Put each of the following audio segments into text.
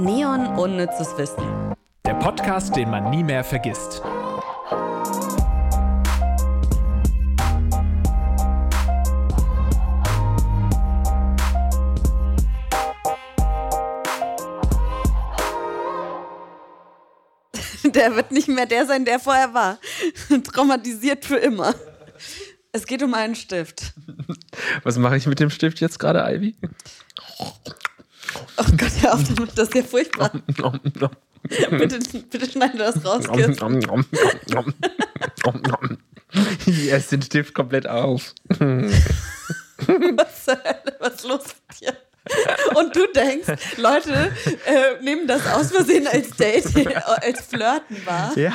Neon Unnützes Wissen. Der Podcast, den man nie mehr vergisst. Der wird nicht mehr der sein, der vorher war. Traumatisiert für immer. Es geht um einen Stift. Was mache ich mit dem Stift jetzt gerade, Ivy? Hör auf damit, das ist ja furchtbar. bitte, bitte schneide das raus, Kids. Ich esse den Stift komplett auf. Was, was ist los? Und du denkst, Leute äh, nehmen das aus Versehen als Date, äh, als Flirten wahr. Ja,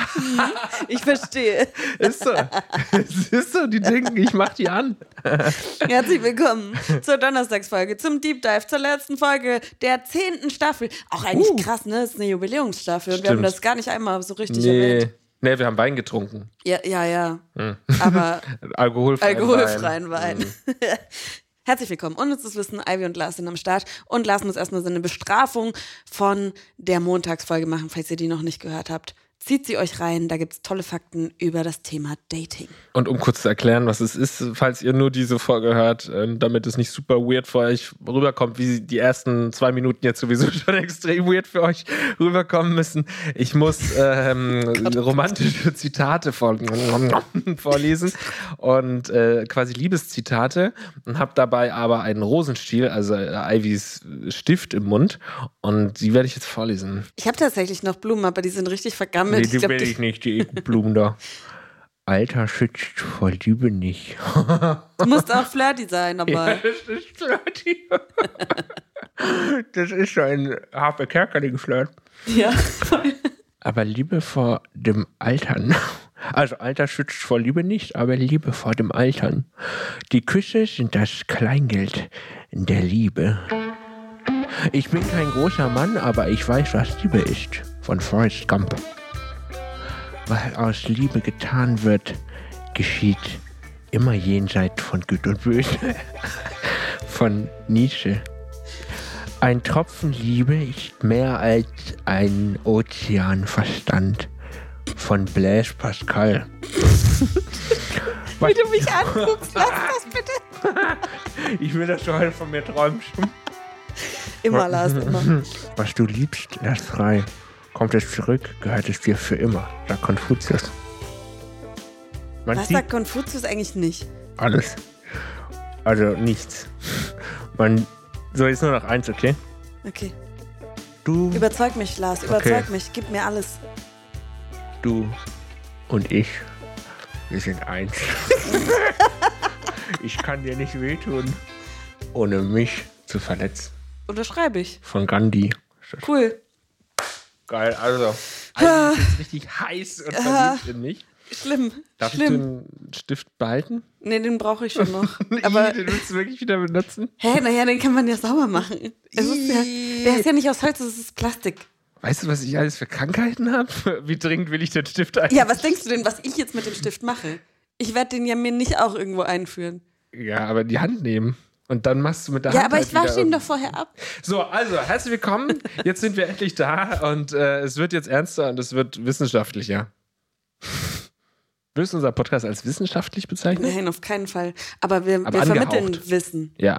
Ich verstehe. ist so. Es ist so, die denken, ich mach die an. Herzlich willkommen zur Donnerstagsfolge, zum Deep Dive, zur letzten Folge der zehnten Staffel. Auch eigentlich Uh. krass, ne? Das ist eine Jubiläumsstaffel. Und wir haben Stimmt. das gar nicht einmal so richtig erwähnt. Nee. nee, wir haben Wein getrunken. Ja, ja, ja. Aber Alkoholfreien alkoholfreien Wein. Wein. Herzlich willkommen. Unnützes Wissen, Ivy und Lars sind am Start. Und Lars muss erstmal seine Bestrafung von der Montagsfolge machen, falls ihr die noch nicht gehört habt. Zieht sie euch rein, da gibt's tolle Fakten über das Thema Dating. Und um kurz zu erklären, was es ist, falls ihr nur diese Folge hört, äh, damit es nicht super weird für euch rüberkommt, wie die ersten zwei Minuten jetzt sowieso schon extrem weird für euch rüberkommen müssen. Ich muss ähm, romantische Zitate vor, vorlesen und äh, quasi Liebeszitate und habe dabei aber einen Rosenstiel, also äh, Ivys Stift im Mund und die werde ich jetzt vorlesen. Ich habe tatsächlich noch Blumen, aber die sind richtig vergammelt. Nee, ich die glaub, will ich nicht, die Blumen da. Alter schützt vor Liebe nicht. du musst auch flirty sein dabei. das ist flirty. Das ist so ein Harpe Kerkeling Flirt. Ja. Aber Liebe vor dem Altern. Also Alter schützt vor Liebe nicht, aber Liebe vor dem Altern. Die Küsse sind das Kleingeld der Liebe. Ich bin kein großer Mann, aber ich weiß, was Liebe ist. Von Forrest Gump. Was aus Liebe getan wird, geschieht immer jenseits von Gut und Böse. Von Nietzsche. Ein Tropfen Liebe ist mehr als ein Ozeanverstand. Von Blaise Pascal. Wie du mich anguckst, lass das bitte. Ich will, dass du heute von mir träumst. Immer, Lars, immer. Was du liebst, lass frei. Kommt es zurück, gehört es dir für immer, sagt Konfuzius. Man Was sagt Konfuzius eigentlich nicht? alles. Also nichts. Man. So, jetzt nur noch eins, okay? Okay. Du, Überzeug mich, Lars, überzeug Okay. mich, gib mir alles. du und ich, wir sind eins. ich kann dir nicht wehtun, ohne mich zu verletzen. Unterschreibe ich. Von Gandhi. Cool. Geil, also. Eigentlich ist richtig heiß und verliebt in mich. Schlimm. Darf Schlimm. ich den Stift behalten? Nee, den brauche ich schon noch. Aber, den willst du wirklich wieder benutzen? hä, naja, den kann man ja sauber machen. Es ist ja, der ist ja nicht aus Holz, das ist Plastik. Weißt du, was ich alles für Krankheiten habe? Wie dringend will ich den Stift eigentlich? Ja, was denkst du denn, was ich jetzt mit dem Stift mache? Ich werde den ja mir nicht auch irgendwo einführen. Ja, aber die Hand nehmen. Und dann machst du mit der Ja, Hand. aber halt ich wasche ihn doch vorher ab. So, also, herzlich willkommen. Jetzt sind wir endlich da und äh, es wird jetzt ernster und es wird wissenschaftlicher. Würdest du unser Podcast als wissenschaftlich bezeichnen? Nein, auf keinen Fall. Aber wir, Aber wir vermitteln. Wissen. Ja.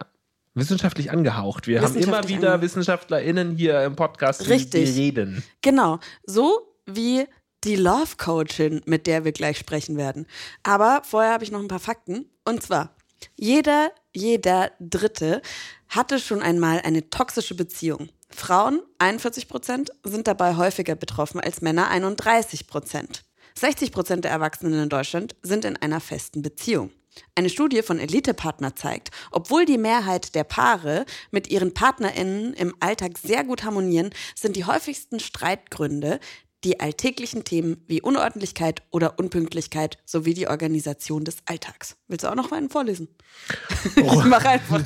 Wissenschaftlich angehaucht. Wir haben immer Wissenschaftlich wieder angehaucht. WissenschaftlerInnen hier im Podcast, die- Richtig. die reden. Genau, so wie die Love Coachin, mit der wir gleich sprechen werden. Aber vorher habe ich noch ein paar Fakten. Und zwar, jeder, jeder Dritte hatte schon einmal eine toxische Beziehung. Frauen, 41 Prozent, sind dabei häufiger betroffen als Männer, 31 Prozent. 60 Prozent der Erwachsenen in Deutschland sind in einer festen Beziehung. Eine Studie von Elite-Partner zeigt, obwohl die Mehrheit der Paare mit ihren PartnerInnen im Alltag sehr gut harmonieren, sind die häufigsten Streitgründe die alltäglichen Themen wie Unordentlichkeit oder Unpünktlichkeit sowie die Organisation des Alltags. Willst du auch noch einen vorlesen? ich mache einfach.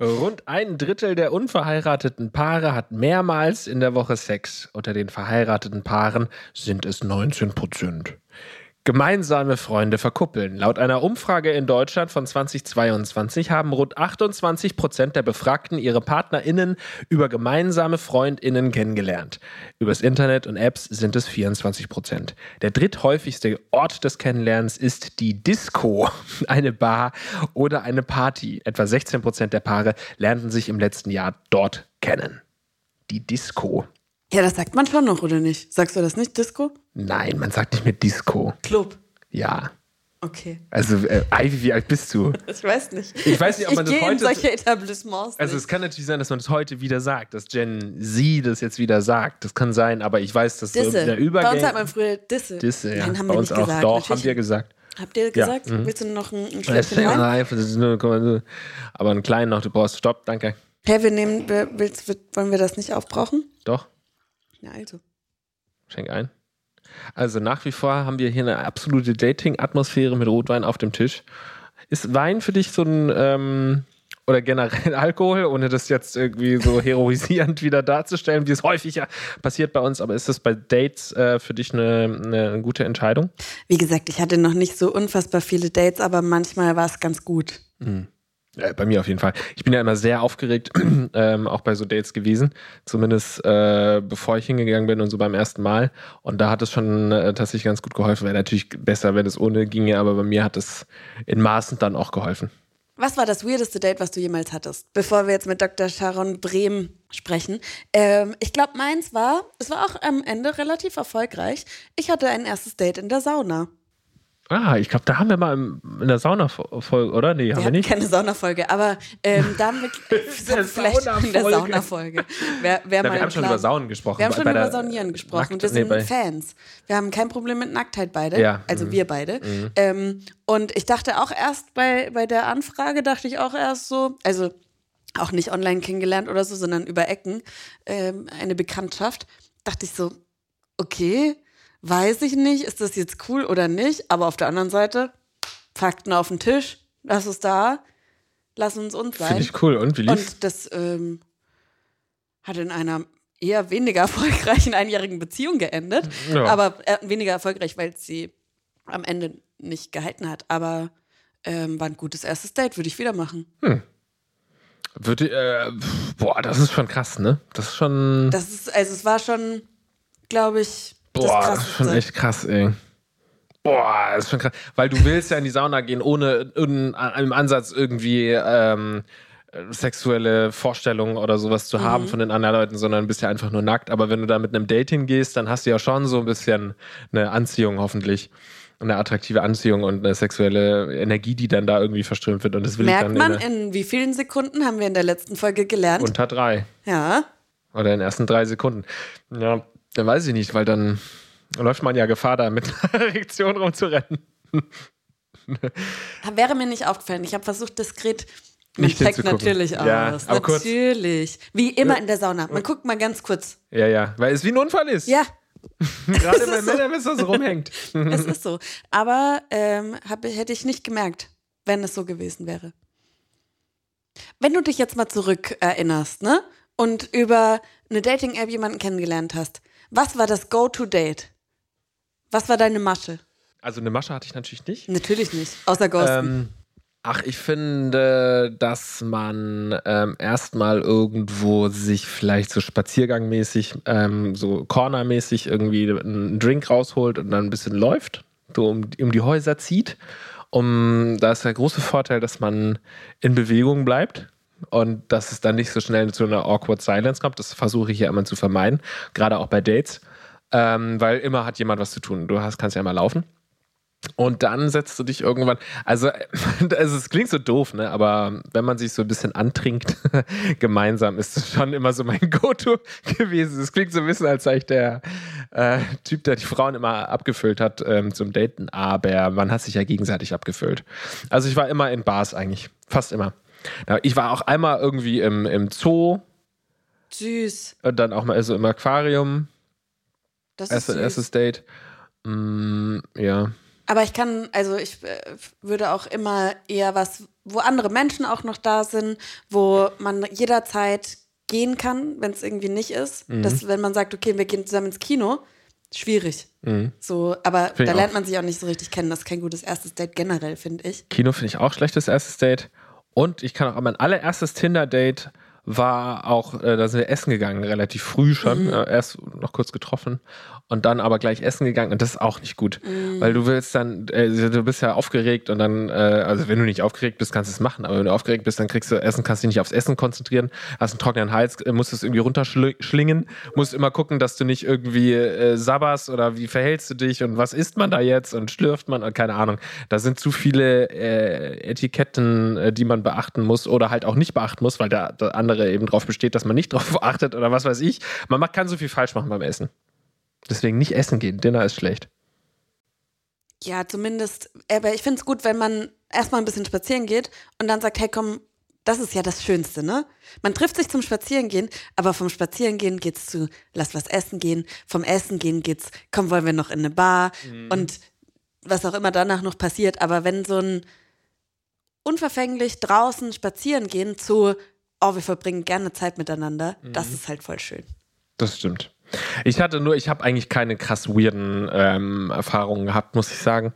Rund ein Drittel der unverheirateten Paare hat mehrmals in der Woche Sex. Unter den verheirateten Paaren sind es 19 Prozent. Gemeinsame Freunde verkuppeln. Laut einer Umfrage in Deutschland von 2022 haben rund 28 Prozent der Befragten ihre PartnerInnen über gemeinsame FreundInnen kennengelernt. Übers Internet und Apps sind es 24 Prozent. Der dritthäufigste Ort des Kennenlernens ist die Disco, eine Bar oder eine Party. Etwa 16 Prozent der Paare lernten sich im letzten Jahr dort kennen. Die Disco. Ja, das sagt man schon noch, oder nicht? Sagst du das nicht, Disco? Nein, man sagt nicht mit Disco. Club. Ja. Okay. Also, äh, Ivy, wie alt bist du? Ich weiß nicht. Ich weiß nicht, ob man ich das gehe in heute- solche Etablissements Also nicht. es kann natürlich sein, dass man das heute wieder sagt, dass Gen Z das jetzt wieder sagt. Das kann sein, aber ich weiß, dass so Disse. der Bei Übergang... uns hat man früher Disse. Disse, ja. Nein, haben Bei wir uns nicht auch. gesagt. Doch, Natürlich- haben wir gesagt. Habt ihr Ja, gesagt? mhm. Willst du noch ein, ein Das ist Schlückchen Aber einen kleinen noch, du brauchst Stopp, danke. Hey, wir nehmen, wir, willst, wollen wir das nicht aufbrauchen? Doch, Ja, also. schenk ein. Also nach wie vor haben wir hier eine absolute Dating-Atmosphäre mit Rotwein auf dem Tisch. Ist Wein für dich so ein... Ähm, oder generell Alkohol, ohne das jetzt irgendwie so heroisierend wieder darzustellen, wie es häufiger passiert bei uns. Aber ist das bei Dates äh, für dich eine, eine gute Entscheidung? Wie gesagt, ich hatte noch nicht so unfassbar viele Dates, aber manchmal war es ganz gut. Äh, bei mir auf jeden Fall. Ich bin ja immer sehr aufgeregt, ähm, auch bei so Dates gewesen. Zumindest äh, bevor ich hingegangen bin und so beim ersten Mal. Und da hat es schon äh, tatsächlich ganz gut geholfen. Wäre natürlich besser, wenn es ohne ginge, aber bei mir hat es in Maßen dann auch geholfen. Was war das weirdeste Date, was du jemals hattest? Bevor wir jetzt mit Dr. Sharon Brehm sprechen. Ähm, ich glaube, meins war, es war auch am Ende relativ erfolgreich. Ich hatte ein erstes Date in der Sauna. Ah, ich glaube, da haben wir mal in der Sauna-Folge, oder? Nee, haben Wir wir hatten nicht. keine Saunafolge, aber ähm, da haben wir vielleicht in der Saunafolge. Wer, wer Ja, wir haben schon über Saunen gesprochen. Wir haben schon bei über Saunieren gesprochen Nackt- und wir nee, sind bei- Fans. Wir haben kein Problem mit Nacktheit beide, Ja, also mhm. wir beide. Ähm, und ich dachte auch erst bei, bei der Anfrage, dachte ich auch erst so, also auch nicht online kennengelernt oder so, sondern über Ecken, ähm, eine Bekanntschaft, dachte ich so, okay, weiß ich nicht, ist das jetzt cool oder nicht, aber auf der anderen Seite, Fakten auf den Tisch, lass es da, lass uns uns sein. Finde ich cool. Und wie lief's? Und das ähm, hat in einer eher weniger erfolgreichen einjährigen Beziehung geendet. Ja. Aber äh, weniger erfolgreich, weil sie am Ende nicht gehalten hat. Aber ähm, war ein gutes erstes Date, würde ich wieder machen. Würde, äh, boah, das ist schon krass, ne? Das ist schon. Das ist, also es war schon, glaube ich, das Boah, das ist schon echt krass, ey. Boah, das ist schon krass. Weil du willst ja in die Sauna gehen, ohne im Ansatz irgendwie ähm, sexuelle Vorstellungen oder sowas zu haben von den anderen Leuten, sondern bist ja einfach nur nackt. Aber wenn du da mit einem Date hingehst, dann hast du ja schon so ein bisschen eine Anziehung, hoffentlich. Eine attraktive Anziehung und eine sexuelle Energie, die dann da irgendwie verströmt wird. Und das will Merkt ich dann man, in in wie vielen Sekunden haben wir in der letzten Folge gelernt? unter drei. ja. Oder in den ersten drei Sekunden. Ja, dann weiß ich nicht, weil dann läuft man ja Gefahr, da mit einer Erektion rumzurennen. Wäre mir nicht aufgefallen. Ich habe versucht, diskret. Man Nicht checkt natürlich Ja, aus. aber kurz. natürlich. Wie immer in der Sauna. Man guckt mal ganz kurz. Ja, ja, weil es wie ein Unfall ist. Ja, Gerade bei. Männern, wenn es so rumhängt. es ist so. Aber ähm, hab, hätte ich nicht gemerkt, wenn es so gewesen wäre. Wenn du dich jetzt mal zurück erinnerst, ne? Und über eine Dating-App jemanden kennengelernt hast, was war das Go-To-Date? Was war deine Masche? Also eine Masche hatte ich natürlich nicht. Natürlich nicht, außer Ghosten. Ähm, ach, ich finde, dass man ähm, erstmal irgendwo sich vielleicht so spaziergangmäßig, ähm, so cornermäßig irgendwie einen Drink rausholt und dann ein bisschen läuft, so um, um die Häuser zieht. Um, da ist der große Vorteil, dass man in Bewegung bleibt und dass es dann nicht so schnell zu einer awkward silence kommt. Das versuche ich ja immer zu vermeiden, gerade auch bei Dates, ähm, weil immer hat jemand was zu tun. Du hast, kannst ja immer laufen. Und dann setzt du dich irgendwann, also, also es klingt so doof, ne? aber wenn man sich so ein bisschen antrinkt, gemeinsam, ist das schon immer so mein Go-To gewesen. Es klingt so ein bisschen, als sei ich der äh, Typ, der die Frauen immer abgefüllt hat ähm, zum Daten, aber man hat sich ja gegenseitig abgefüllt. Also ich war immer in Bars eigentlich, fast immer. Ich war auch einmal irgendwie im, im Zoo Süß. und dann auch mal so im Aquarium, Das ist süß. erstes Date. Mm, ja. Aber ich kann, also ich äh, würde auch immer eher was, wo andere Menschen auch noch da sind, wo man jederzeit gehen kann, wenn es irgendwie nicht ist. Mhm. Dass, wenn man sagt, okay, wir gehen zusammen ins Kino, schwierig. So, aber Find da lernt auch. man sich auch nicht so richtig kennen. Das ist kein gutes erstes Date generell, finde ich. Kino finde ich auch schlechtes erstes Date. Und ich kann auch, mein allererstes Tinder-Date war auch, äh, da sind wir essen gegangen, relativ früh schon. Äh, erst noch kurz getroffen und dann aber gleich essen gegangen. Und das ist auch nicht gut. Weil du willst dann, äh, du bist ja aufgeregt und dann, äh, also wenn du nicht aufgeregt bist, kannst du es machen. Aber wenn du aufgeregt bist, dann kriegst du Essen, kannst dich nicht aufs Essen konzentrieren, hast einen trockenen Hals, äh, musst es irgendwie runterschlingen, musst immer gucken, dass du nicht irgendwie äh, sabberst oder wie verhältst du dich und was isst man da jetzt und schlürft man und keine Ahnung. Da sind zu viele äh, Etiketten, die man beachten muss oder halt auch nicht beachten muss, weil der, der andere eben drauf besteht, dass man nicht drauf achtet oder was weiß ich. Man kann so viel falsch machen beim Essen. Deswegen nicht essen gehen. Dinner ist schlecht. Ja, zumindest, aber ich finde es gut, wenn man erstmal ein bisschen spazieren geht und dann sagt, hey komm, das ist ja das Schönste, ne? Man trifft sich zum Spazierengehen, aber vom Spazierengehen geht's zu, lass was essen gehen, vom Essen gehen geht's, komm, wollen wir noch in eine Bar und was auch immer danach noch passiert, aber wenn so ein unverfänglich draußen spazieren gehen zu, oh, wir verbringen gerne Zeit miteinander, das ist halt voll schön. Das stimmt. Ich hatte nur, ich habe eigentlich keine krass weirden ähm, Erfahrungen gehabt, muss ich sagen.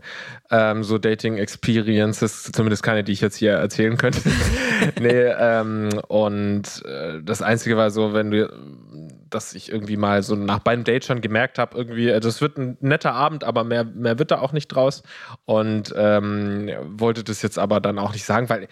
Ähm, so Dating Experiences, zumindest keine, die ich jetzt hier erzählen könnte. nee, ähm, und äh, das Einzige war so, wenn du, dass ich irgendwie mal so nach beim Date schon gemerkt habe, irgendwie, also es wird ein netter Abend, aber mehr, mehr wird da auch nicht draus. Und ähm, wollte das jetzt aber dann auch nicht sagen, weil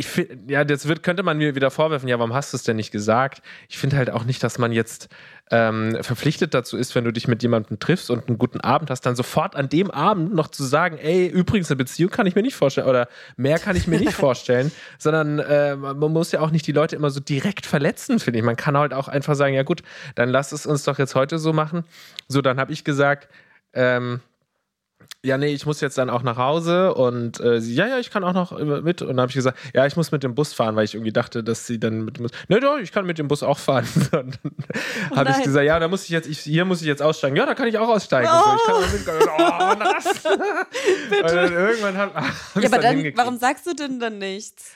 ich finde, ja, jetzt wird, könnte man mir wieder vorwerfen, ja, warum hast du es denn nicht gesagt? Ich finde halt auch nicht, dass man jetzt ähm, verpflichtet dazu ist, wenn du dich mit jemandem triffst und einen guten Abend hast, dann sofort an dem Abend noch zu sagen, ey, übrigens, eine Beziehung kann ich mir nicht vorstellen oder mehr kann ich mir nicht vorstellen, sondern äh, man muss ja auch nicht die Leute immer so direkt verletzen, finde ich. Man kann halt auch einfach sagen, ja gut, dann lass es uns doch jetzt heute so machen. So, dann habe ich gesagt, ähm, ja, nee, ich muss jetzt dann auch nach Hause und äh, sie, ja, ja, ich kann auch noch mit. Und dann habe ich gesagt, ja, ich muss mit dem Bus fahren, weil ich irgendwie dachte, dass sie dann mit dem Bus, nee, doch, ich kann mit dem Bus auch fahren. Und dann habe ich gesagt, ja, da muss ich jetzt, ich, hier muss ich jetzt aussteigen. Ja, da kann ich auch aussteigen. So, ich kann auch mitkommen. Oh, was? Und dann irgendwann hab Ja, aber dann, hingekriegt. warum sagst du denn dann nichts?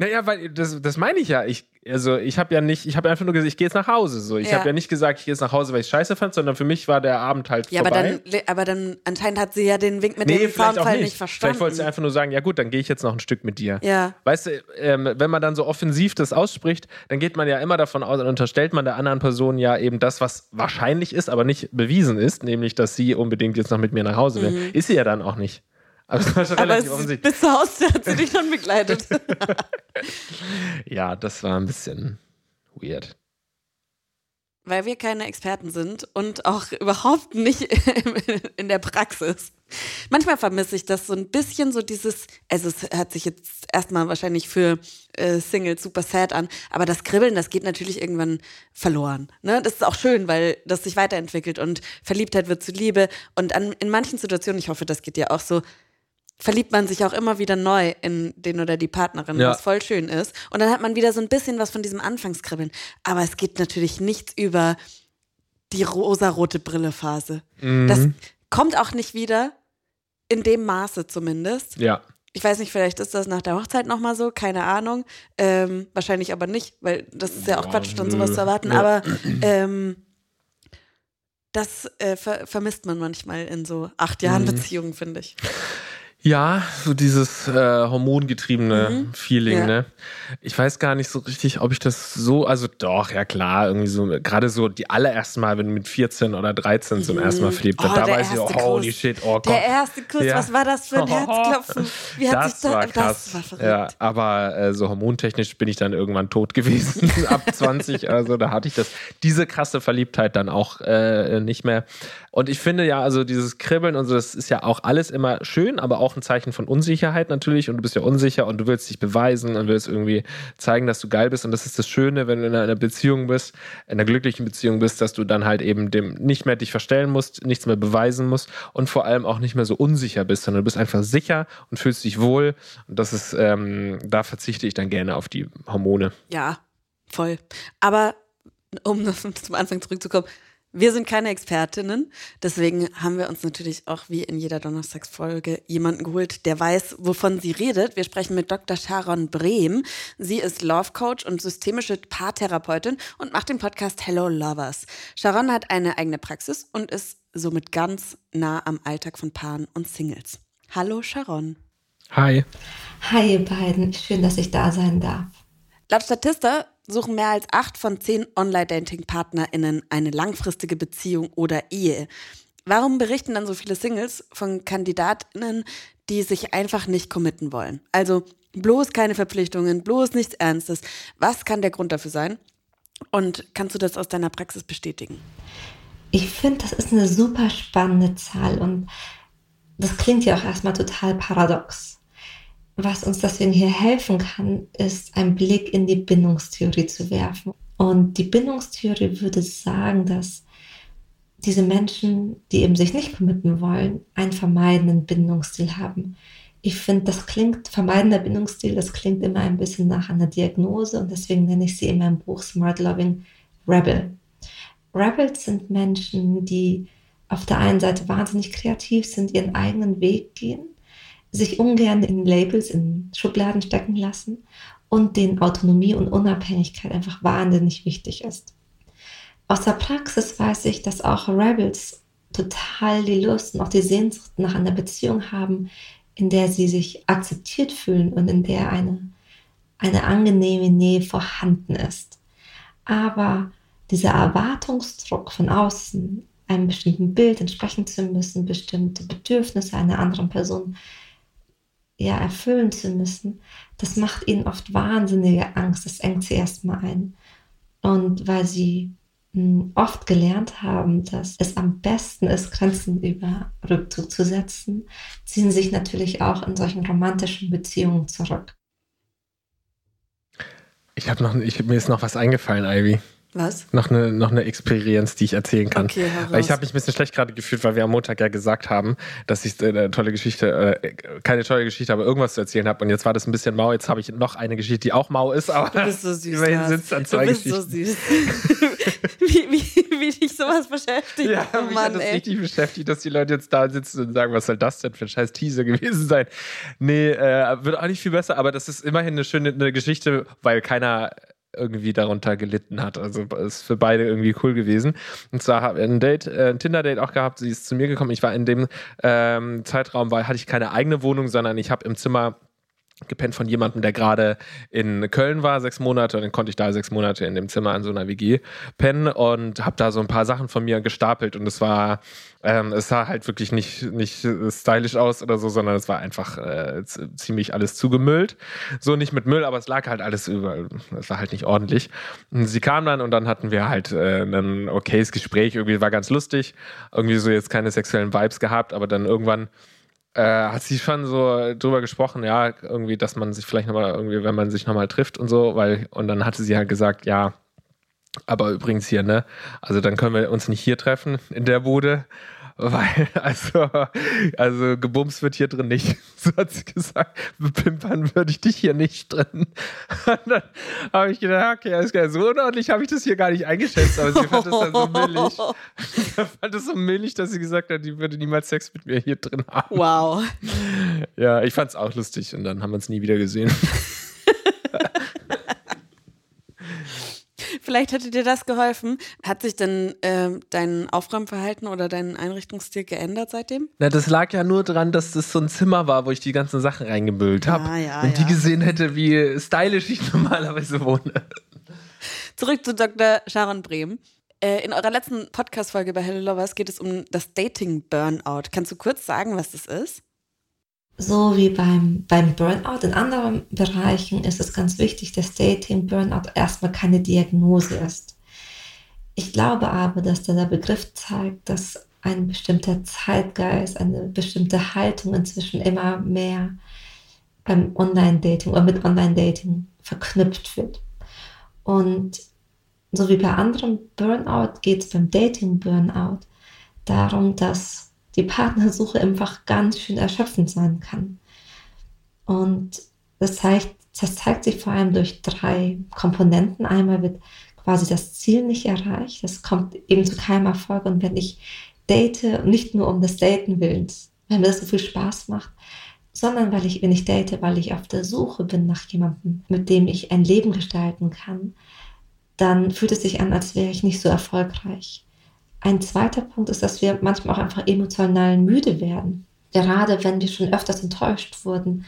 Naja, weil das, das meine ich ja. Ich, also ich habe ja nicht, ich habe einfach nur gesagt, ich gehe jetzt nach Hause. So. Ich Ja. habe ja nicht gesagt, ich gehe jetzt nach Hause, weil ich scheiße fand, sondern für mich war der Abend halt Ja, aber vorbei. dann, aber dann anscheinend hat sie ja den Wink mit Nee, dem Frauenfall nicht. nicht verstanden. Vielleicht wollte sie einfach nur sagen, ja gut, dann gehe ich jetzt noch ein Stück mit dir. Ja. Weißt du, ähm, wenn man dann so offensiv das ausspricht, dann geht man ja immer davon aus und unterstellt man der anderen Person ja eben das, was wahrscheinlich ist, aber nicht bewiesen ist, nämlich, dass sie unbedingt jetzt noch mit mir nach Hause will. Ist sie ja dann auch nicht. Aber das war schon aber relativ offensichtlich. bis zur Haustür hat sie dich schon begleitet. Ja, das war ein bisschen weird. Weil wir keine Experten sind und auch überhaupt nicht in der Praxis. Manchmal vermisse ich das so ein bisschen, so dieses, also es hört sich jetzt erstmal wahrscheinlich für äh, Singles super sad an, aber das Kribbeln, das geht natürlich irgendwann verloren. Ne? Das ist auch schön, weil das sich weiterentwickelt und Verliebtheit wird zu Liebe. Und an, in manchen Situationen, ich hoffe, das geht dir auch so, verliebt man sich auch immer wieder neu in den oder die Partnerin, Ja. was voll schön ist. Und dann hat man wieder so ein bisschen was von diesem Anfangskribbeln. Aber es geht natürlich nichts über die rosarote Brille-Phase. Das Mhm. kommt auch nicht wieder, in dem Maße zumindest. Ja. Ich weiß nicht, vielleicht ist das nach der Hochzeit nochmal so, keine Ahnung. Ähm, wahrscheinlich aber nicht, weil das ist ja auch Quatsch, dann sowas zu erwarten. Ja. Aber ähm, das äh, ver vermisst man manchmal in so acht Jahren Mhm. Beziehungen, finde ich. Ja, so dieses äh, hormongetriebene Feeling, Ja. ne? Ich weiß gar nicht so richtig, ob ich das so, also doch, ja klar, irgendwie so, gerade so die allerersten Mal, wenn du mit 14 oder 13 zum ersten Mal verliebt bist, Oh, da weiß ich, oh, holy shit, oh Gott. Der erste Kuss, Ja. was war das für ein Herzklopfen? Wie hat das sich da, war krass. Das war verrückt. ja, aber äh, so hormontechnisch bin ich dann irgendwann tot gewesen, ab 20. Also da hatte ich das, diese krasse Verliebtheit dann auch äh, nicht mehr. Und ich finde ja, also dieses Kribbeln und so, das ist ja auch alles immer schön, aber auch ein Zeichen von Unsicherheit natürlich. Und du bist ja unsicher und du willst dich beweisen und willst irgendwie zeigen, dass du geil bist. Und das ist das Schöne, wenn du in einer Beziehung bist, in einer glücklichen Beziehung bist, dass du dann halt eben dem nicht mehr dich verstellen musst, nichts mehr beweisen musst und vor allem auch nicht mehr so unsicher bist, sondern du bist einfach sicher und fühlst dich wohl. Und das ist, ähm, da verzichte ich dann gerne auf die Hormone. Ja, voll. Aber um zum Anfang zurückzukommen, Wir sind keine Expertinnen, deswegen haben wir uns natürlich auch wie in jeder Donnerstagsfolge jemanden geholt, der weiß, wovon sie redet. Wir sprechen mit Dr. Sharon Brehm. Sie ist Love Coach und systemische Paartherapeutin und macht den Podcast Hello Lovers. Sharon hat eine eigene Praxis und ist somit ganz nah am Alltag von Paaren und Singles. Hallo Sharon. Hi. Hi ihr beiden, schön, dass ich da sein darf. Laut Statista suchen mehr als acht von zehn Online-Dating-PartnerInnen eine langfristige Beziehung oder Ehe. Warum berichten dann so viele Singles von KandidatInnen, die sich einfach nicht committen wollen? Also bloß keine Verpflichtungen, bloß nichts Ernstes. Was kann der Grund dafür sein? Und kannst du das aus deiner Praxis bestätigen? Ich finde, das ist eine super spannende Zahl und das klingt ja auch erstmal total paradox. Was uns deswegen hier helfen kann, ist ein Blick in die Bindungstheorie zu werfen. Und die Bindungstheorie würde sagen, dass diese Menschen, die eben sich nicht committen wollen, einen vermeidenden Bindungsstil haben. Ich finde, das klingt, vermeidender Bindungsstil, das klingt immer ein bisschen nach einer Diagnose und deswegen nenne ich sie in meinem Buch Smart Loving Rebel. Rebels sind Menschen, die auf der einen Seite wahnsinnig kreativ sind, ihren eigenen Weg gehen sich ungern in Labels, in Schubladen stecken lassen und denen Autonomie und Unabhängigkeit einfach wahnsinnig wichtig ist. Aus der Praxis weiß ich, dass auch Rebels total die Lust und auch die Sehnsucht nach einer Beziehung haben, in der sie sich akzeptiert fühlen und in der eine, eine angenehme Nähe vorhanden ist. Aber dieser Erwartungsdruck von außen, einem bestimmten Bild entsprechen zu müssen, bestimmte Bedürfnisse einer anderen Person ja, erfüllen zu müssen, das macht ihnen oft wahnsinnige Angst. Das engt sie erstmal ein. Und weil sie hm, oft gelernt haben, dass es am besten ist, Grenzen über Rückzug zu setzen, ziehen sich natürlich auch in solchen romantischen Beziehungen zurück. Ich habe noch, ich, mir ist noch was eingefallen, Ivy. Was? Noch eine, noch eine Experience, die ich erzählen kann. Okay, weil ich habe mich ein bisschen schlecht gerade gefühlt, weil wir am Montag ja gesagt haben, dass ich eine tolle Geschichte, äh, keine tolle Geschichte, aber irgendwas zu erzählen habe. Und jetzt war das ein bisschen mau. Jetzt habe ich noch eine Geschichte, die auch mau ist, aber du bist so süß, immerhin es dann zwei du bist Geschichten. so süß. wie, wie, wie dich sowas beschäftigt. Ja, oh mich Mann, hat das ey. richtig beschäftigt, dass die Leute jetzt da sitzen und sagen, was soll das denn für ein scheiß Teaser gewesen sein? Nee, äh, wird auch nicht viel besser, aber das ist immerhin eine schöne eine Geschichte, weil keiner irgendwie darunter gelitten hat. Also ist für beide irgendwie cool gewesen. Und zwar habe ich ein Date, äh, ein Tinder-Date auch gehabt. Sie ist zu mir gekommen. Ich war in dem ähm, Zeitraum, weil hatte ich keine eigene Wohnung, sondern ich habe im Zimmer gepennt von jemandem, der gerade in Köln war, sechs Monate, und dann konnte ich da sechs Monate in dem Zimmer an so einer WG pennen und habe da so ein paar Sachen von mir gestapelt und es war, ähm, es sah halt wirklich nicht, nicht stylisch aus oder so, sondern es war einfach äh, ziemlich alles zugemüllt. So nicht mit Müll, aber es lag halt alles über, es war halt nicht ordentlich. Und sie kam dann und dann hatten wir halt äh, ein okayes Gespräch, irgendwie war ganz lustig, irgendwie so jetzt keine sexuellen Vibes gehabt, aber dann irgendwann äh, hat sie schon so drüber gesprochen, ja, irgendwie, dass man sich vielleicht nochmal irgendwie, wenn man sich nochmal trifft und so, weil, und dann hatte sie halt gesagt, ja, aber übrigens hier, ne, also dann können wir uns nicht hier treffen in der Bude, weil, also, also gebumst wird hier drin nicht. So hat sie gesagt, pimpern würde ich dich hier nicht drin. Und dann habe ich gedacht, okay, alles klar, so unordentlich habe ich das hier gar nicht eingeschätzt, aber sie fand das dann so millig. Sie fand das so millig, dass sie gesagt hat, die würde niemals Sex mit mir hier drin haben. Wow. Ja, ich fand es auch lustig und dann haben wir uns nie wieder gesehen. Vielleicht hätte dir das geholfen. Hat sich denn ähm, dein Aufräumverhalten oder dein Einrichtungsstil geändert seitdem? Na, das lag ja nur daran, dass das so ein Zimmer war, wo ich die ganzen Sachen reingemüllt habe. Ah, ja, und die ja. gesehen hätte, wie stylisch ich normalerweise wohne. Zurück zu Dr. Sharon Brehm. Äh, in eurer letzten Podcast-Folge bei Hello Lovers geht es um das Dating-Burnout. Kannst du kurz sagen, was das ist? So wie beim, beim Burnout in anderen Bereichen ist es ganz wichtig, dass Dating Burnout erstmal keine Diagnose ist. Ich glaube aber, dass der Begriff zeigt, dass ein bestimmter Zeitgeist, eine bestimmte Haltung inzwischen immer mehr beim Online-Dating oder mit Online-Dating verknüpft wird. Und so wie bei anderem Burnout geht es beim Dating-Burnout darum, dass die Partnersuche einfach ganz schön erschöpfend sein kann. Und das zeigt, das zeigt sich vor allem durch drei Komponenten. Einmal wird quasi das Ziel nicht erreicht. Das kommt eben zu keinem Erfolg. Und wenn ich date, nicht nur um des Daten willens, wenn mir das so viel Spaß macht, sondern weil ich, wenn ich date, weil ich auf der Suche bin nach jemandem, mit dem ich ein Leben gestalten kann, dann fühlt es sich an, als wäre ich nicht so erfolgreich. Ein zweiter Punkt ist, dass wir manchmal auch einfach emotional müde werden. Gerade wenn wir schon öfters enttäuscht wurden.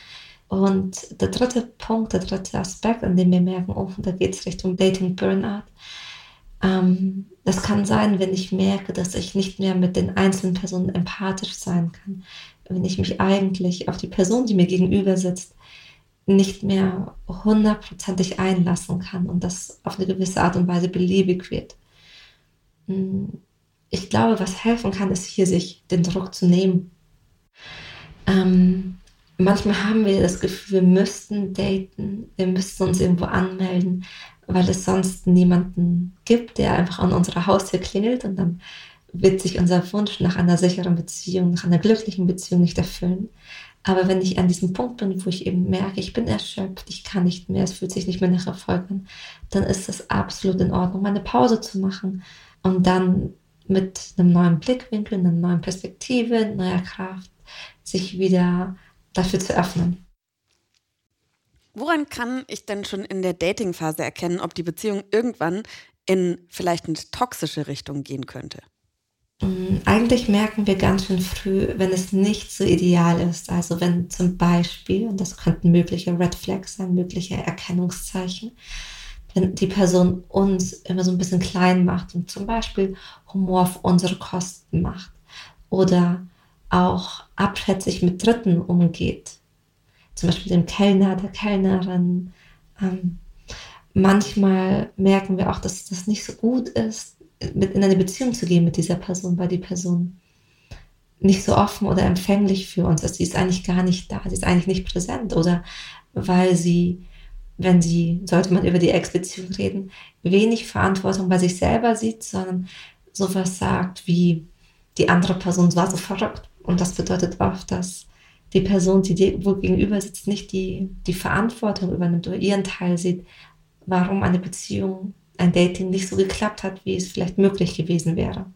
Und der dritte Punkt, der dritte Aspekt, an dem wir merken, oh, da geht es Richtung Dating Burnout. Ähm, das kann sein, wenn ich merke, dass ich nicht mehr mit den einzelnen Personen empathisch sein kann. Wenn ich mich eigentlich auf die Person, die mir gegenüber sitzt, nicht mehr hundertprozentig einlassen kann und das auf eine gewisse Art und Weise beliebig wird. Ich glaube, was helfen kann, ist hier sich den Druck zu nehmen. Ähm, manchmal haben wir das Gefühl, wir müssten daten, wir müssten uns irgendwo anmelden, weil es sonst niemanden gibt, der einfach an unserer Haustür klingelt und dann wird sich unser Wunsch nach einer sicheren Beziehung, nach einer glücklichen Beziehung nicht erfüllen. Aber wenn ich an diesem Punkt bin, wo ich eben merke, ich bin erschöpft, ich kann nicht mehr, es fühlt sich nicht mehr nach Erfolg an, dann ist es absolut in Ordnung, eine Pause zu machen und dann mit einem neuen Blickwinkel, einer neuen Perspektive, neuer Kraft sich wieder dafür zu öffnen. Woran kann ich denn schon in der Dating-Phase erkennen, ob die Beziehung irgendwann in vielleicht eine toxische Richtung gehen könnte? Mm, eigentlich merken wir ganz schön früh, wenn es nicht so ideal ist. Also wenn zum Beispiel, und das könnten mögliche Red Flags sein, mögliche Erkennungszeichen, wenn die Person uns immer so ein bisschen klein macht und zum Beispiel Humor auf unsere Kosten macht oder auch abschätzig mit Dritten umgeht, zum Beispiel dem Kellner, der Kellnerin. Ähm, manchmal merken wir auch, dass das nicht so gut ist, mit in eine Beziehung zu gehen mit dieser Person, weil die Person nicht so offen oder empfänglich für uns ist. Sie ist eigentlich gar nicht da, sie ist eigentlich nicht präsent oder weil sie, wenn sie, sollte man über die Ex-Beziehung reden, wenig Verantwortung bei sich selber sieht, sondern sowas sagt wie, die andere Person war so verrückt. Und das bedeutet oft, dass die Person, die dir wohl gegenüber sitzt, nicht die, die Verantwortung übernimmt oder ihren Teil sieht, warum eine Beziehung ein Dating nicht so geklappt hat, wie es vielleicht möglich gewesen wäre.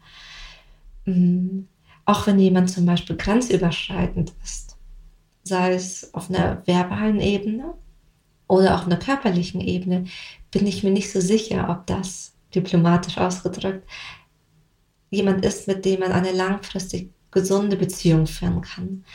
Mhm. Auch wenn jemand zum Beispiel grenzüberschreitend ist, sei es auf einer verbalen Ebene oder auf einer körperlichen Ebene, bin ich mir nicht so sicher, ob das diplomatisch ausgedrückt jemand ist, mit dem man eine langfristig gesunde Beziehung führen kann.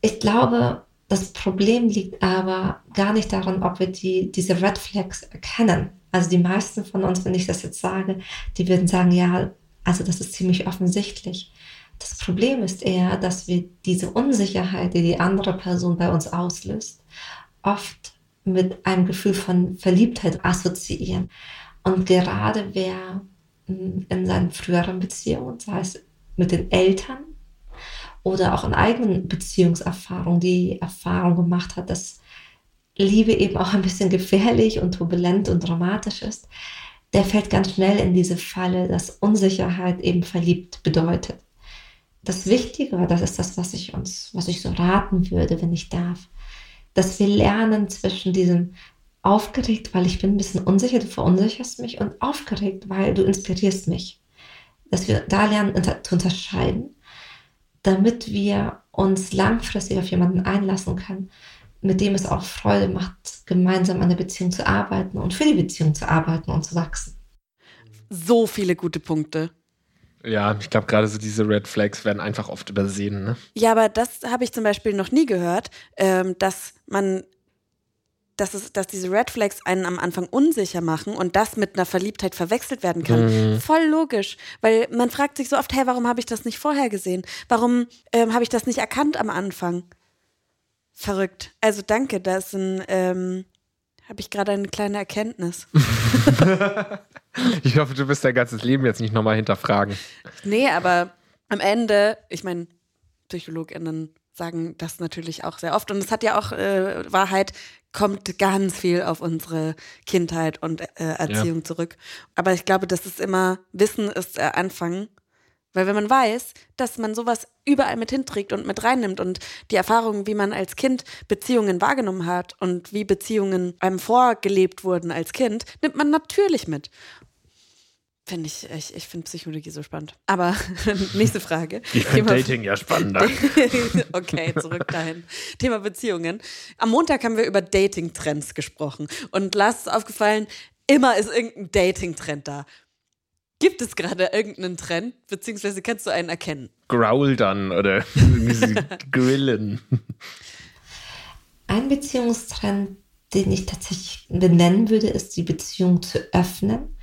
Ich glaube, das Problem liegt aber gar nicht daran, ob wir die, diese Red Flags erkennen. Also die meisten von uns, wenn ich das jetzt sage, die würden sagen, ja, also das ist ziemlich offensichtlich. Das Problem ist eher, dass wir diese Unsicherheit, die die andere Person bei uns auslöst, oft mit einem Gefühl von Verliebtheit assoziieren. Und gerade wer hm, in seinen früheren Beziehungen, sei es mit den Eltern oder auch in eigenen Beziehungserfahrungen, die Erfahrung gemacht hat, dass Liebe eben auch ein bisschen gefährlich und turbulent und dramatisch ist, der fällt ganz schnell in diese Falle, dass Unsicherheit eben verliebt bedeutet. Das Wichtige, das ist das, was ich uns, was ich so raten würde, wenn ich darf, dass wir lernen zwischen diesem aufgeregt, weil ich bin ein bisschen unsicher, du verunsicherst mich und aufgeregt, weil du inspirierst mich. Dass wir da lernen zu unterscheiden, damit wir uns langfristig auf jemanden einlassen können mit dem es auch Freude macht, gemeinsam an der Beziehung zu arbeiten und für die Beziehung zu arbeiten und zu wachsen. So viele gute Punkte. Ja, ich glaube, gerade so diese Red Flags werden einfach oft übersehen. Ne? Ja, aber das habe ich zum Beispiel noch nie gehört, ähm, dass man, dass, es, dass diese Red Flags einen am Anfang unsicher machen und das mit einer Verliebtheit verwechselt werden kann. Mhm. Voll logisch, weil man fragt sich so oft, hey, warum habe ich das nicht vorher gesehen? Warum ähm, habe ich das nicht erkannt am Anfang? Verrückt. Also danke, das ähm, habe ich gerade eine kleine Erkenntnis. ich hoffe, du wirst dein ganzes Leben jetzt nicht nochmal hinterfragen. Nee, aber am Ende, ich meine, PsychologInnen sagen das natürlich auch sehr oft. Und es hat ja auch äh, Wahrheit, kommt ganz viel auf unsere Kindheit und äh, Erziehung ja. zurück. Aber ich glaube, das ist immer, Wissen ist der Anfang Weil wenn man weiß, dass man sowas überall mit hinträgt und mit reinnimmt und die Erfahrungen, wie man als Kind Beziehungen wahrgenommen hat und wie Beziehungen einem vorgelebt wurden als Kind, nimmt man natürlich mit. Finde ich, ich, ich finde Psychologie so spannend. Aber nächste Frage. Ich finde Dating ja spannender. okay, zurück dahin. Thema Beziehungen. Am Montag haben wir über Dating-Trends gesprochen. Und Lars ist aufgefallen, immer ist irgendein Dating-Trend da. Gibt es gerade irgendeinen Trend, beziehungsweise kannst du einen erkennen? Growl dann oder grillen. Ein Beziehungstrend, den ich tatsächlich benennen würde, ist die Beziehung zu öffnen.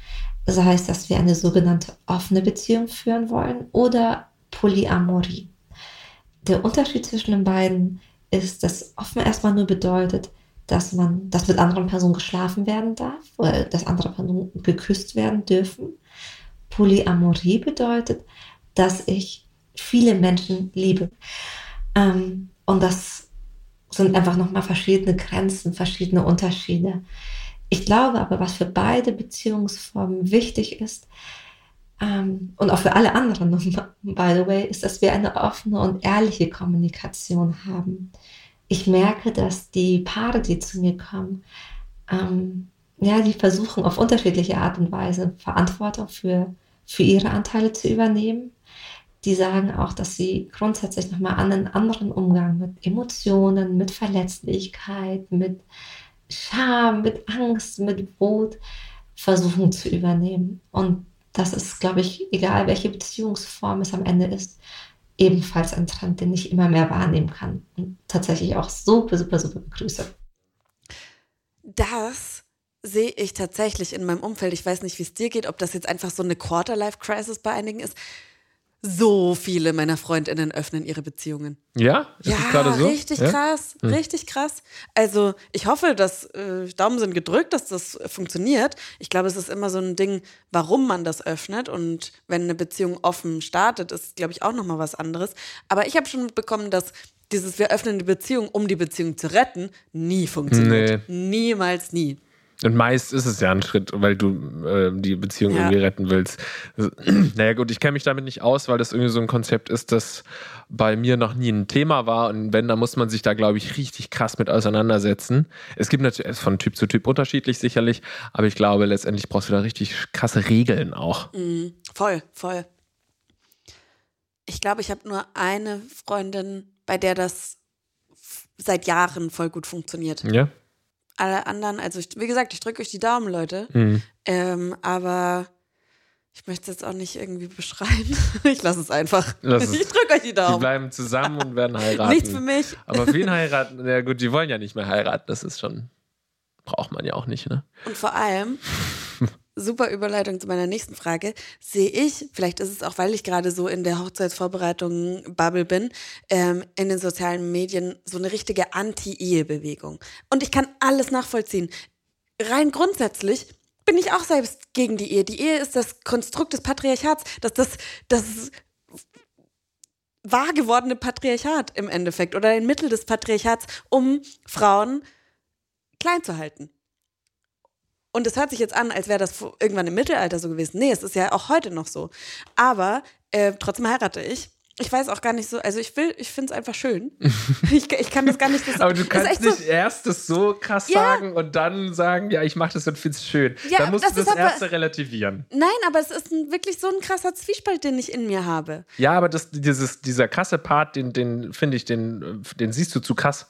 Das heißt, dass wir eine sogenannte offene Beziehung führen wollen oder Polyamorie. Der Unterschied zwischen den beiden ist, dass offen erstmal nur bedeutet, dass man, dass mit anderen Personen geschlafen werden darf oder dass andere Personen geküsst werden dürfen. Polyamorie bedeutet, dass ich viele Menschen liebe. Ähm, und das sind einfach nochmal verschiedene Grenzen, verschiedene Unterschiede. Ich glaube aber, was für beide Beziehungsformen wichtig ist, ähm, und auch für alle anderen, by the way, ist, dass wir eine offene und ehrliche Kommunikation haben. Ich merke, dass die Paare, die zu mir kommen, ähm, ja, die versuchen auf unterschiedliche Art und Weise Verantwortung für, für ihre Anteile zu übernehmen. Die sagen auch, dass sie grundsätzlich nochmal einen anderen Umgang mit Emotionen, mit Verletzlichkeit, mit Scham, mit Angst, mit Wut versuchen zu übernehmen. Und das ist, glaube ich, egal welche Beziehungsform es am Ende ist, ebenfalls ein Trend, den ich immer mehr wahrnehmen kann und tatsächlich auch super, super, super begrüße. Das sehe ich tatsächlich in meinem Umfeld. Ich weiß nicht, wie es dir geht, ob das jetzt einfach so eine Quarter-Life-Crisis bei einigen ist so viele meiner Freundinnen öffnen ihre Beziehungen. Ja? Ist ja, gerade so? richtig ja? krass, hm. richtig krass. Also ich hoffe, dass äh, Daumen sind gedrückt, dass das funktioniert. Ich glaube, es ist immer so ein Ding, warum man das öffnet und wenn eine Beziehung offen startet, ist, glaube ich, auch noch mal was anderes. Aber ich habe schon mitbekommen, dass dieses wir öffnen die Beziehung, um die Beziehung zu retten, nie funktioniert. Nee. Niemals nie. Und meist ist es ja ein Schritt, weil du äh, die Beziehung ja. irgendwie retten willst. naja, gut, ich kenne mich damit nicht aus, weil das irgendwie so ein Konzept ist, das bei mir noch nie ein Thema war. Und wenn, dann muss man sich da, glaube ich, richtig krass mit auseinandersetzen. Es gibt natürlich von Typ zu Typ unterschiedlich sicherlich, aber ich glaube, letztendlich brauchst du da richtig krasse Regeln auch. Mhm, voll, voll. Ich glaube, ich habe nur eine Freundin, bei der das seit Jahren voll gut funktioniert. Ja alle anderen, also ich, wie gesagt, ich drücke euch die Daumen, Leute. Mhm. Ähm, aber ich möchte es jetzt auch nicht irgendwie beschreiben. Ich lasse es einfach. Lass es. Ich drücke euch die Daumen. Die bleiben zusammen und werden heiraten. Nichts für mich. Aber wen heiraten? Ja gut, die wollen ja nicht mehr heiraten. Das ist schon, braucht man ja auch nicht, ne? Und vor allem, super Überleitung zu meiner nächsten Frage, sehe ich, vielleicht ist es auch, weil ich gerade so in der Hochzeitsvorbereitung-Bubble bin, ähm, in den sozialen Medien so eine richtige Anti-Ehe-Bewegung. Und ich kann alles nachvollziehen. Rein grundsätzlich bin ich auch selbst gegen die Ehe. Die Ehe ist das Konstrukt des Patriarchats, das, das, das wahr gewordene Patriarchat im Endeffekt oder ein Mittel des Patriarchats, um Frauen klein zu halten. Und es hört sich jetzt an, als wäre das irgendwann im Mittelalter so gewesen. Nee, es ist ja auch heute noch so. Aber äh, trotzdem heirate ich. Ich weiß auch gar nicht so, also ich will, ich finde es einfach schön. Ich, ich, kann das gar nicht. Das, Aber du kannst nicht so, erst das so krass ja. sagen und dann sagen, ja, ich mache das und finde es schön. Ja, dann musst das du das aber, erste relativieren. Nein, aber es ist ein, wirklich so ein krasser Zwiespalt, den ich in mir habe. Ja, aber das, dieses, dieser krasse Part, den, den finde ich, den, den siehst du zu krass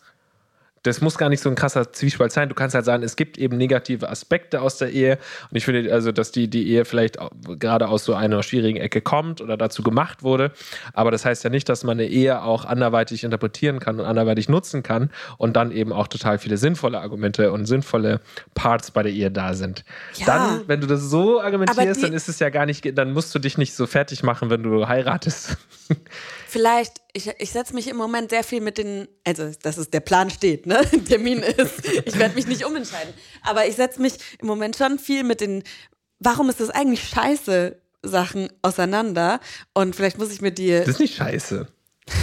das muss gar nicht so ein krasser Zwiespalt sein. Du kannst halt sagen, es gibt eben negative Aspekte aus der Ehe. Und ich finde also, dass die, die Ehe vielleicht gerade aus so einer schwierigen Ecke kommt oder dazu gemacht wurde. Aber das heißt ja nicht, dass man eine Ehe auch anderweitig interpretieren kann und anderweitig nutzen kann und dann eben auch total viele sinnvolle Argumente und sinnvolle Parts bei der Ehe da sind. Ja. Dann, wenn du das so argumentierst, dann ist es ja gar nicht, dann musst du dich nicht so fertig machen, wenn du heiratest. Vielleicht, ich, ich setze mich im Moment sehr viel mit den, also dass es der Plan steht, ne? Termin ist. Ich werde mich nicht umentscheiden. Aber ich setze mich im Moment schon viel mit den, warum ist das eigentlich scheiße, Sachen auseinander. Und vielleicht muss ich mir die. Das ist nicht scheiße.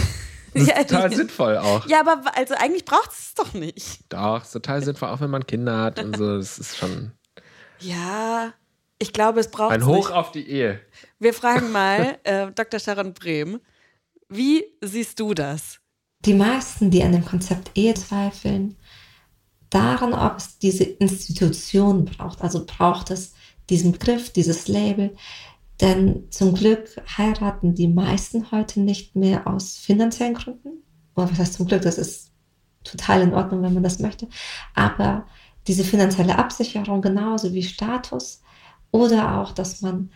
Das ist ja, total sinnvoll auch. Ja, aber also eigentlich braucht es doch nicht. Doch, ist total sinnvoll, auch wenn man Kinder hat und so. Das ist schon. Ja. Ich glaube, es braucht Ein Hoch nicht. auf die Ehe. Wir fragen mal äh, Dr. Sharon Brehm, wie siehst du das? Die meisten, die an dem Konzept Ehe zweifeln, daran, ob es diese Institution braucht. Also braucht es diesen Begriff, dieses Label. Denn zum Glück heiraten die meisten heute nicht mehr aus finanziellen Gründen. Oder was heißt zum Glück, das ist total in Ordnung, wenn man das möchte. Aber diese finanzielle Absicherung genauso wie Status oder auch, dass man,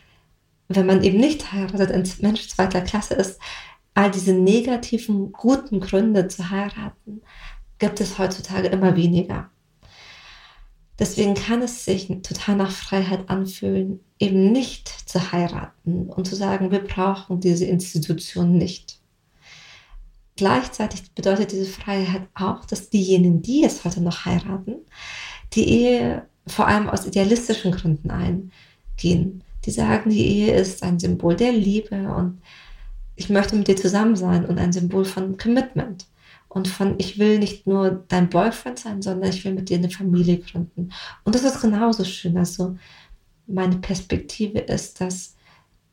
wenn man eben nicht heiratet, ein Mensch zweiter Klasse ist, all diese negativen, guten Gründe zu heiraten, gibt es heutzutage immer weniger. Deswegen kann es sich total nach Freiheit anfühlen, eben nicht zu heiraten und zu sagen, wir brauchen diese Institution nicht. Gleichzeitig bedeutet diese Freiheit auch, dass diejenigen, die es heute noch heiraten, die Ehe vor allem aus idealistischen Gründen eingehen. Die sagen, die Ehe ist ein Symbol der Liebe und ich möchte mit dir zusammen sein und ein Symbol von Commitment und von ich will nicht nur dein Boyfriend sein, sondern ich will mit dir eine Familie gründen. Und das ist genauso schön. Also meine Perspektive ist, dass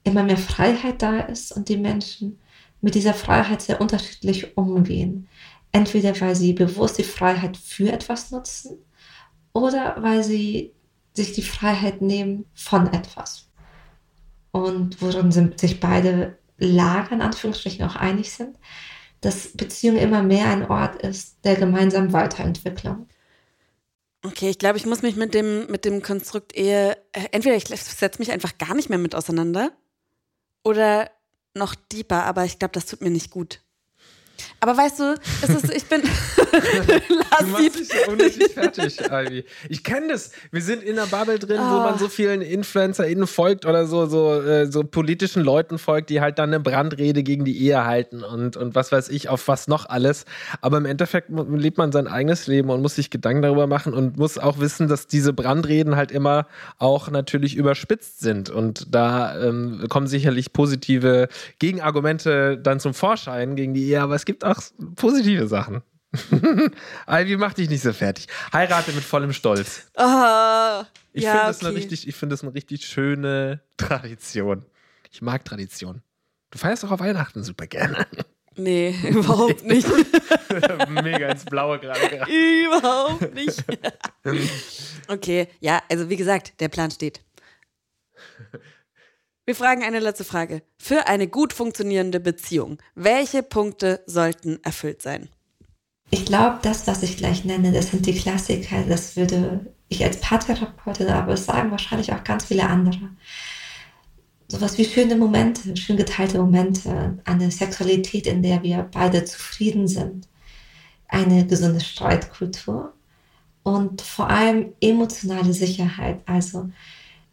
immer mehr Freiheit da ist und die Menschen mit dieser Freiheit sehr unterschiedlich umgehen. Entweder weil sie bewusst die Freiheit für etwas nutzen oder weil sie sich die Freiheit nehmen von etwas. Und worin sich beide Lager in Anführungsstrichen auch einig sind, dass Beziehung immer mehr ein Ort ist der gemeinsamen Weiterentwicklung. Okay, ich glaube, ich muss mich mit dem, mit dem Konstrukt Ehe, äh, entweder ich setze mich einfach gar nicht mehr mit auseinander oder noch deeper, aber ich glaube, das tut mir nicht gut. Aber weißt du, es ist, ich bin. du machst dich so unnötig fertig, Ivy. Ich kenne das. Wir sind in einer Bubble drin, oh. wo man so vielen InfluencerInnen folgt oder so, so, äh, so politischen Leuten folgt, die halt dann eine Brandrede gegen die Ehe halten und, und was weiß ich, auf was noch alles. Aber im Endeffekt lebt man sein eigenes Leben und muss sich Gedanken darüber machen und muss auch wissen, dass diese Brandreden halt immer auch natürlich überspitzt sind. Und da ähm, kommen sicherlich positive Gegenargumente dann zum Vorschein gegen die Ehe, aber es gibt auch positive Sachen. Ivy, mach dich nicht so fertig. Heirate mit vollem Stolz. Oh, ich ja, finde das, okay. eine richtig, ich das eine richtig schöne Tradition. Ich mag Tradition. Du feierst auch auf Weihnachten super gerne. Nee, überhaupt nicht. Mega ins Blaue gerade. Überhaupt nicht. okay, ja, also wie gesagt, der Plan steht. Wir fragen eine letzte Frage. Für eine gut funktionierende Beziehung, welche Punkte sollten erfüllt sein? Ich glaube, das, was ich gleich nenne, das sind die Klassiker. Das würde ich als Paartherapeutin aber sagen wahrscheinlich auch ganz viele andere. Sowas wie schöne Momente, schön geteilte Momente, eine Sexualität, in der wir beide zufrieden sind, eine gesunde Streitkultur und vor allem emotionale Sicherheit. Also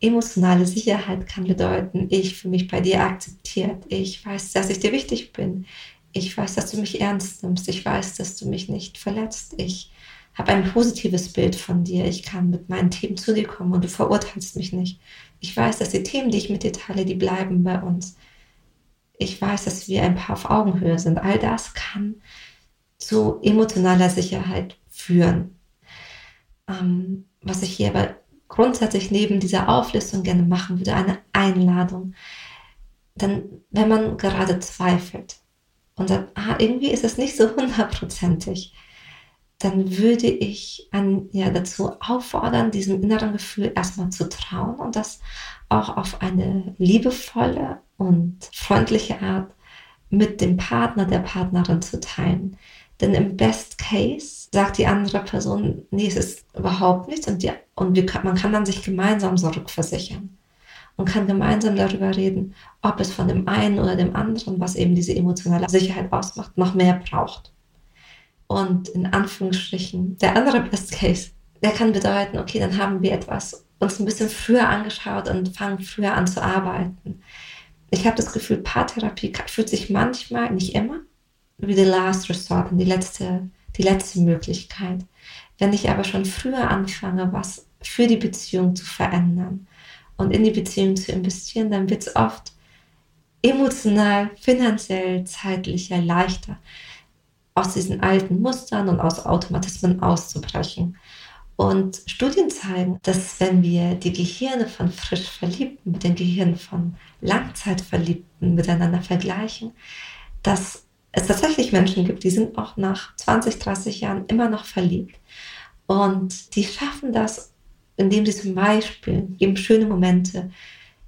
emotionale Sicherheit kann bedeuten, ich fühle mich bei dir akzeptiert, ich weiß, dass ich dir wichtig bin, ich weiß, dass du mich ernst nimmst, ich weiß, dass du mich nicht verletzt, ich habe ein positives Bild von dir, ich kann mit meinen Themen zu dir kommen und du verurteilst mich nicht. Ich weiß, dass die Themen, die ich mit dir teile, die bleiben bei uns. Ich weiß, dass wir ein paar auf Augenhöhe sind. All das kann zu emotionaler Sicherheit führen. Ähm, was ich hier aber grundsätzlich neben dieser Auflistung gerne machen würde, eine Einladung. Denn wenn man gerade zweifelt und sagt, ah, irgendwie ist es nicht so hundertprozentig, dann würde ich an, ja, dazu auffordern, diesem inneren Gefühl erstmal zu trauen und das auch auf eine liebevolle und freundliche Art mit dem Partner, der Partnerin zu teilen. Denn im Best Case sagt die andere Person, nee, es ist überhaupt nichts und, die, und wir, man kann dann sich gemeinsam so rückversichern und kann gemeinsam darüber reden, ob es von dem einen oder dem anderen, was eben diese emotionale Sicherheit ausmacht, noch mehr braucht. Und in Anführungsstrichen, der andere Best Case, der kann bedeuten, okay, dann haben wir etwas uns ein bisschen früher angeschaut und fangen früher an zu arbeiten. Ich habe das Gefühl, Paartherapie fühlt sich manchmal, nicht immer, wie the last resort, die letzte, die letzte Möglichkeit. Wenn ich aber schon früher anfange, was für die Beziehung zu verändern und in die Beziehung zu investieren, dann wird es oft emotional, finanziell, zeitlicher leichter, aus diesen alten Mustern und aus Automatismen auszubrechen. Und Studien zeigen, dass wenn wir die Gehirne von frisch Verliebten mit den Gehirnen von Langzeitverliebten miteinander vergleichen, dass es tatsächlich Menschen gibt, die sind auch nach 20, 30 Jahren immer noch verliebt. Und die schaffen das, indem sie zum Beispiel eben schöne Momente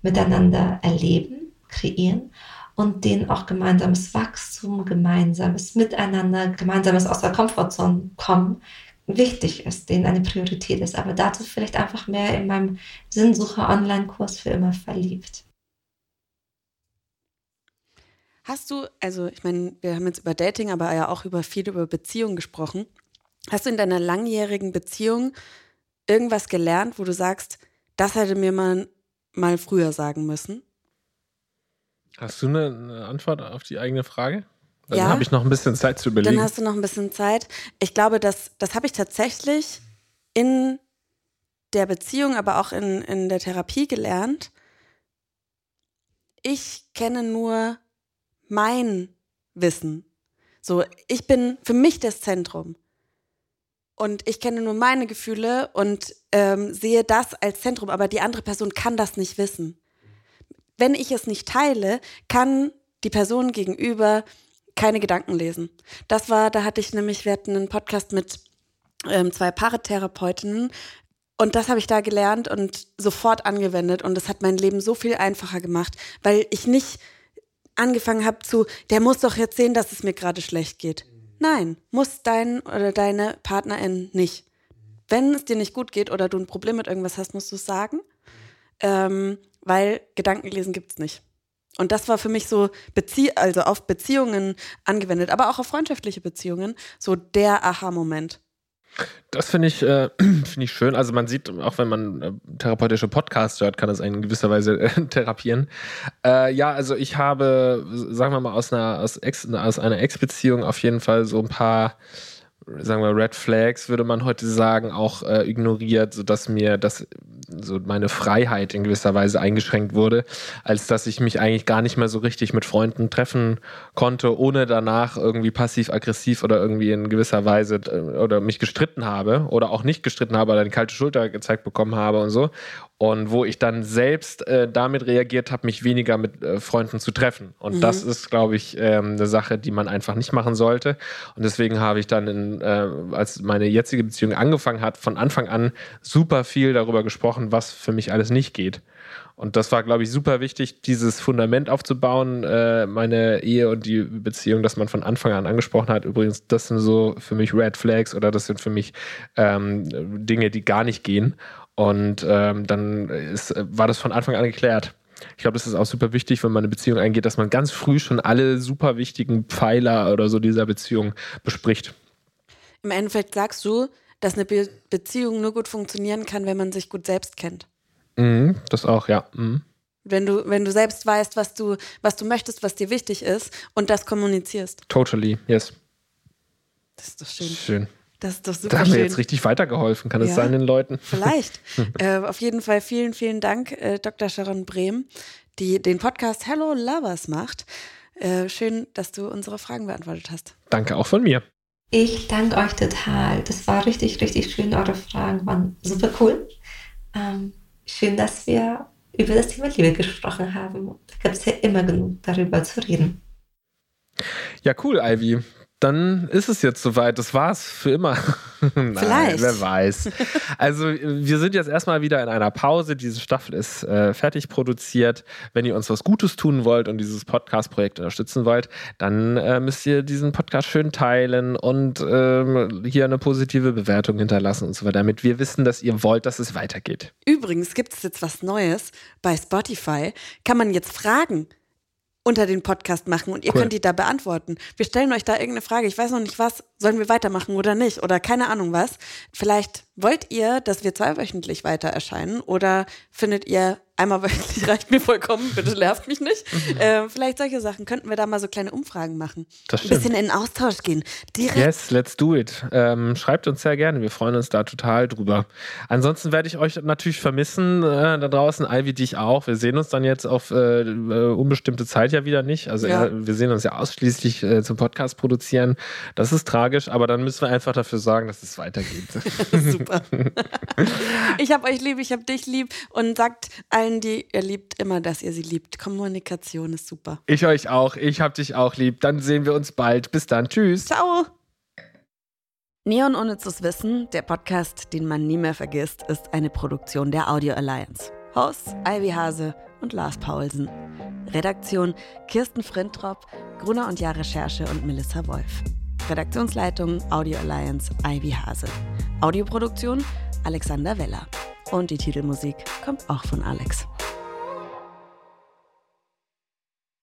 miteinander erleben, kreieren und denen auch gemeinsames Wachstum, gemeinsames Miteinander, gemeinsames aus der Komfortzone kommen, wichtig ist, denen eine Priorität ist. Aber dazu vielleicht einfach mehr in meinem Sinnsucher-Online-Kurs für immer verliebt. Hast du, also ich meine, wir haben jetzt über Dating, aber ja auch über viel über Beziehungen gesprochen. Hast du in deiner langjährigen Beziehung irgendwas gelernt, wo du sagst, das hätte mir man mal früher sagen müssen? Hast du eine, eine Antwort auf die eigene Frage? Dann Ja. habe ich noch ein bisschen Zeit zu überlegen. Dann hast du noch ein bisschen Zeit. Ich glaube, das, das habe ich tatsächlich in der Beziehung, aber auch in, in der Therapie gelernt. Ich kenne nur mein Wissen. So, ich bin für mich das Zentrum. Und ich kenne nur meine Gefühle und ähm, sehe das als Zentrum, aber die andere Person kann das nicht wissen. Wenn ich es nicht teile, kann die Person gegenüber keine Gedanken lesen. Das war, da hatte ich nämlich, wir hatten einen Podcast mit ähm, zwei Paartherapeutinnen und das habe ich da gelernt und sofort angewendet und es hat mein Leben so viel einfacher gemacht, weil ich nicht angefangen habe zu, der muss doch jetzt sehen, dass es mir gerade schlecht geht. Nein, muss dein oder deine Partnerin nicht. Wenn es dir nicht gut geht oder du ein Problem mit irgendwas hast, musst du es sagen, ähm, weil Gedankenlesen gibt's nicht. Und das war für mich so, Bezie also auf Beziehungen angewendet, aber auch auf freundschaftliche Beziehungen, so der Aha-Moment. Das finde ich, äh, finde ich schön. Also man sieht, auch wenn man äh, therapeutische Podcasts hört, kann das einen in gewisser Weise äh, therapieren. Äh, ja, also ich habe, sagen wir mal, aus einer, aus, Ex, aus einer Ex-Beziehung auf jeden Fall so ein paar, sagen wir, Red Flags, würde man heute sagen, auch äh, ignoriert, sodass mir das so meine Freiheit in gewisser Weise eingeschränkt wurde, als dass ich mich eigentlich gar nicht mehr so richtig mit Freunden treffen konnte, ohne danach irgendwie passiv-aggressiv oder irgendwie in gewisser Weise äh, oder mich gestritten habe oder auch nicht gestritten habe oder eine kalte Schulter gezeigt bekommen habe und so. Und wo ich dann selbst äh, damit reagiert habe, mich weniger mit äh, Freunden zu treffen. Und das ist, glaube ich, ähm, eine Sache, die man einfach nicht machen sollte. Und deswegen habe ich dann, in, äh, als meine jetzige Beziehung angefangen hat, von Anfang an super viel darüber gesprochen, was für mich alles nicht geht. Und das war, glaube ich, super wichtig, dieses Fundament aufzubauen, äh, meine Ehe und die Beziehung, dass man von Anfang an angesprochen hat. Übrigens, das sind so für mich Red Flags oder das sind für mich ähm, Dinge, die gar nicht gehen. Und ähm, dann ist, war das von Anfang an geklärt. Ich glaube, das ist auch super wichtig, wenn man eine Beziehung eingeht, dass man ganz früh schon alle super wichtigen Pfeiler oder so dieser Beziehung bespricht. Im Endeffekt sagst du, dass eine Be Beziehung nur gut funktionieren kann, wenn man sich gut selbst kennt. Mhm, das auch, ja. Mhm. Wenn du, wenn du selbst weißt, was du, was du möchtest, was dir wichtig ist und das kommunizierst. Totally, yes. Das ist doch schön. Schön. Das ist doch Da super haben wir schön. jetzt richtig weitergeholfen, kann es Ja. sein den Leuten? Vielleicht. äh, auf jeden Fall vielen, vielen Dank, äh, Dr. Sharon Brehm, die den Podcast Hello Lovers macht. Äh, schön, dass du unsere Fragen beantwortet hast. Danke auch von mir. Ich danke euch total. Das war richtig, richtig schön. Eure Fragen waren super cool. Ähm, schön, dass wir über das Thema Liebe gesprochen haben. Da gibt es ja immer genug darüber zu reden. Ja, cool, Ivy. Dann ist es jetzt soweit. Das war's für immer. Nein, Vielleicht. wer weiß. Also, wir sind jetzt erstmal wieder in einer Pause. Diese Staffel ist äh, fertig produziert. Wenn ihr uns was Gutes tun wollt und dieses Podcast-Projekt unterstützen wollt, dann äh, müsst ihr diesen Podcast schön teilen und ähm, hier eine positive Bewertung hinterlassen und so weiter, damit wir wissen, dass ihr wollt, dass es weitergeht. Übrigens gibt es jetzt was Neues. Bei Spotify kann man jetzt Fragen unter den Podcast machen und ihr Cool. könnt die da beantworten. Wir stellen euch da irgendeine Frage. Ich weiß noch nicht was. Sollen wir weitermachen oder nicht? Oder keine Ahnung was. Vielleicht wollt ihr, dass wir zweiwöchentlich weiter erscheinen oder findet ihr Einmal wöchentlich reicht mir vollkommen, bitte nervt mich nicht. Äh, vielleicht solche Sachen. Könnten wir da mal so kleine Umfragen machen. Das Ein bisschen in den Austausch gehen. Direkt. Yes, let's do it. Ähm, schreibt uns sehr gerne. Wir freuen uns da total drüber. Ansonsten werde ich euch natürlich vermissen äh, da draußen. Ivy, dich auch. Wir sehen uns dann jetzt auf äh, äh, unbestimmte Zeit ja wieder nicht. Also Ja. äh, wir sehen uns ja ausschließlich äh, zum Podcast produzieren. Das ist tragisch, aber dann müssen wir einfach dafür sorgen, dass es weitergeht. Super. ich hab euch lieb, ich hab dich lieb. Und sagt allen, die ihr liebt, immer, dass ihr sie liebt. Kommunikation ist super. ich euch auch. Ich hab dich auch lieb. Dann sehen wir uns bald. Bis dann. Tschüss. Ciao. Neon Unnützes Wissen, der Podcast, den man nie mehr vergisst, ist eine Produktion der Audio Alliance. Hosts Ivy Hase und Lars Paulsen. Redaktion Kirsten Frintrop, Gruner und Jahr Recherche und Melissa Wolf. Redaktionsleitung Audio Alliance Ivy Hase. Audioproduktion Alexander Weller. Und die Titelmusik kommt auch von Alex.